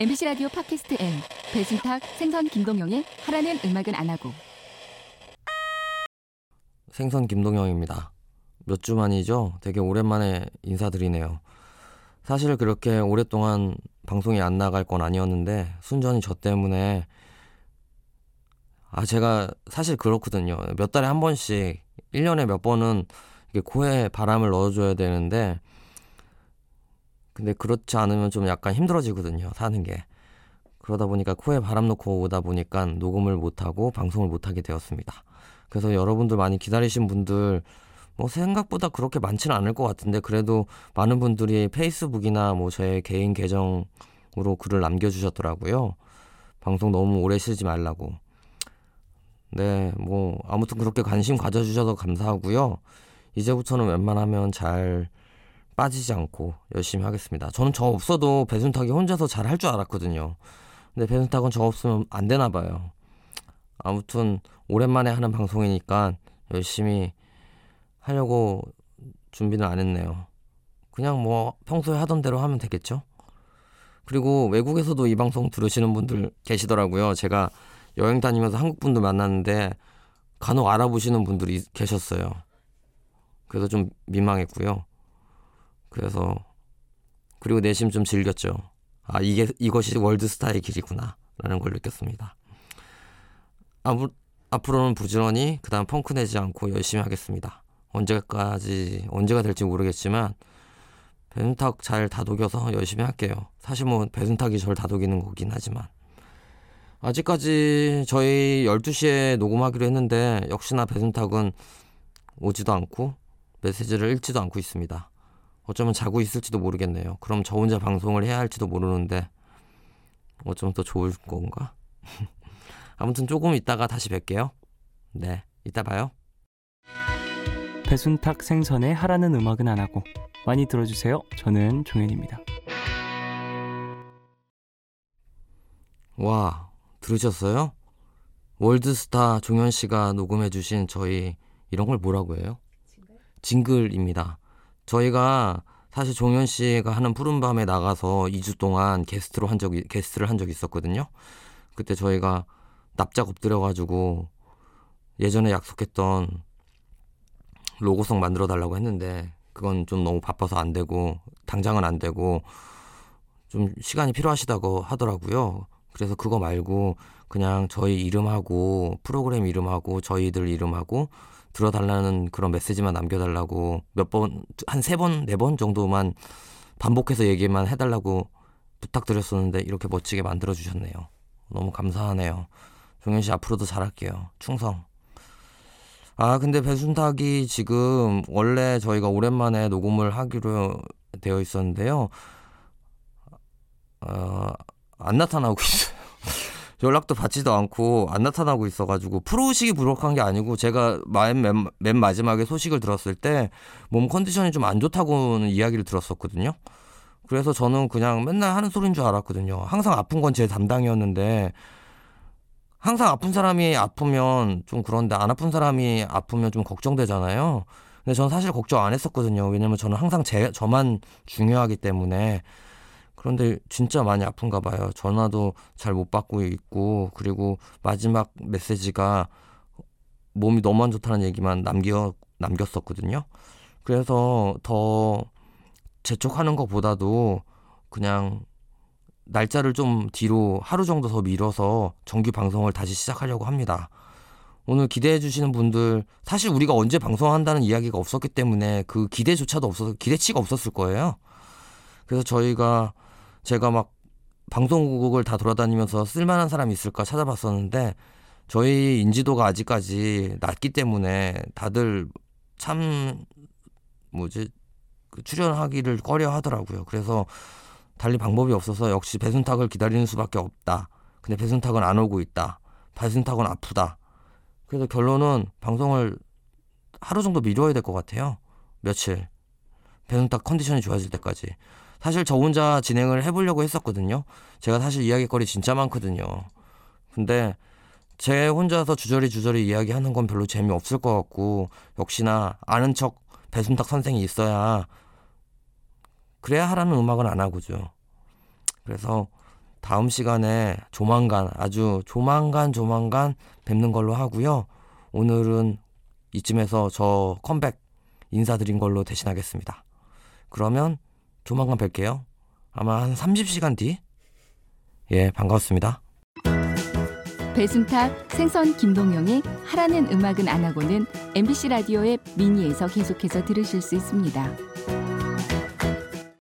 MBC 라디오 팟캐스트 N 배순탁 생선 김동영의 하라는 음악은 안 하고 생선 김동영입니다. 몇 주 만이죠? 되게 오랜만에 인사드리네요. 사실 그렇게 오랫동안 방송이 안 나갈 건 아니었는데 순전히 저 때문에 아 제가 사실 그렇거든요. 몇 달에 한 번씩 1년에 몇 번은 이게 코에 바람을 넣어줘야 되는데 근데 그렇지 않으면 좀 약간 힘들어지거든요. 사는 게. 그러다 보니까 코에 바람 넣고 오다 보니까 녹음을 못하고 방송을 못하게 되었습니다. 그래서 여러분들 많이 기다리신 분들 뭐 생각보다 그렇게 많지는 않을 것 같은데 그래도 많은 분들이 페이스북이나 뭐 제 개인 계정으로 글을 남겨주셨더라고요. 방송 너무 오래 쉬지 말라고. 네, 뭐 아무튼 그렇게 관심 가져주셔서 감사하고요. 이제부터는 웬만하면 잘 빠지지 않고 열심히 하겠습니다. 저는 저 없어도 배순탁이 혼자서 잘 할 줄 알았거든요. 근데 배순탁은 저 없으면 안 되나 봐요. 아무튼 오랜만에 하는 방송이니까 열심히 하려고 준비는 안 했네요. 그냥 뭐 평소에 하던 대로 하면 되겠죠? 그리고 외국에서도 이 방송 들으시는 분들 계시더라고요. 제가 여행 다니면서 한국 분들 만났는데 간혹 알아보시는 분들이 계셨어요. 그래서 좀 민망했고요. 그래서 그리고 내심 좀 즐겼죠. 아 이게 이것이 월드스타의 길이구나라는 걸 느꼈습니다. 아무, 앞으로는 부지런히 그다음 펑크 내지 않고 열심히 하겠습니다. 언제까지 언제가 될지 모르겠지만 배순탁 잘 다독여서 열심히 할게요. 사실 뭐 배순탁이 절 다독이는 거긴 하지만 아직까지 저희 12시에 녹음하기로 했는데 역시나 배순탁은 오지도 않고 메시지를 읽지도 않고 있습니다. 어쩌면 자고 있을지도 모르겠네요. 그럼 저 혼자 방송을 해야 할지도 모르는데 어쩌면 더 좋을 건가? 아무튼 조금 있다가 다시 뵐게요. 네, 이따 봐요. 배순탁 생선에 하라는 음악은 안 하고 많이 들어주세요. 저는 종현입니다. 와, 들으셨어요? 월드스타 종현 씨가 녹음해 주신 저희 이런 걸 뭐라고 해요? 징글입니다. 저희가 사실 종현 씨가 하는 푸른밤에 나가서 2주 동안 게스트로 한 적이 게스트를 한 적이 있었거든요. 그때 저희가 납작 엎드려가지고 예전에 약속했던 로고송 만들어 달라고 했는데 그건 좀 너무 바빠서 안 되고 당장은 안 되고 좀 시간이 필요하시다고 하더라고요. 그래서 그거 말고 그냥 저희 이름하고 프로그램 이름하고 저희들 이름하고 들어달라는 그런 메시지만 남겨달라고 몇 번, 한 세 번, 네 번 정도만 반복해서 얘기만 해달라고 부탁드렸었는데 이렇게 멋지게 만들어주셨네요. 너무 감사하네요. 종현 씨 앞으로도 잘할게요. 충성. 아, 근데 배순탁이 지금 원래 저희가 오랜만에 녹음을 하기로 되어 있었는데요. 어, 안 나타나고 있어요. 연락도 받지도 않고 안 나타나고 있어가지고 프로식이 부족한 게 아니고 제가 맨, 맨, 맨 마지막에 소식을 들었을 때 몸 컨디션이 좀 안 좋다고는 이야기를 들었었거든요. 그래서 저는 그냥 맨날 하는 소리인 줄 알았거든요. 항상 아픈 건 제 담당이었는데 항상 아픈 사람이 아프면 좀 그런데 안 아픈 사람이 아프면 좀 걱정되잖아요. 근데 저는 사실 걱정 안 했었거든요. 왜냐면 저는 항상 제, 저만 중요하기 때문에 그런데 진짜 많이 아픈가 봐요. 전화도 잘 못 받고 있고 그리고 마지막 메시지가 몸이 너무 안 좋다는 얘기만 남겨 남겼었거든요. 그래서 더 재촉하는 것보다도 그냥 날짜를 좀 뒤로 하루 정도 더 미뤄서 정규 방송을 다시 시작하려고 합니다. 오늘 기대해 주시는 분들 사실 우리가 언제 방송한다는 이야기가 없었기 때문에 그 기대조차도 없어서 기대치가 없었을 거예요. 그래서 저희가 제가 막 방송국을 다 돌아다니면서 쓸만한 사람이 있을까 찾아봤었는데 저희 인지도가 아직까지 낮기 때문에 다들 참 뭐지 그 출연하기를 꺼려 하더라고요. 그래서 달리 방법이 없어서 역시 배순탁을 기다리는 수밖에 없다. 근데 배순탁은 안 오고 있다. 배순탁은 아프다. 그래서 결론은 방송을 하루 정도 미뤄야 될 것 같아요. 며칠. 배순탁 컨디션이 좋아질 때까지. 사실 저 혼자 진행을 해보려고 했었거든요. 제가 사실 이야기거리 진짜 많거든요. 근데 제 혼자서 주저리 주저리 이야기하는 건 별로 재미없을 것 같고 역시나 아는 척 배순탁 선생이 있어야 그래야 하라는 음악은 안 하고죠. 그래서 다음 시간에 조만간 아주 조만간 조만간 뵙는 걸로 하고요. 오늘은 이쯤에서 저 컴백 인사드린 걸로 대신하겠습니다. 그러면 조만간 뵐게요. 아마 한 30시간 뒤? 예, 반갑습니다. 배순탁, 생선 김동영의 하라는 음악은 안 하고는 MBC 라디오 의 미니에서 계속해서 들으실 수 있습니다.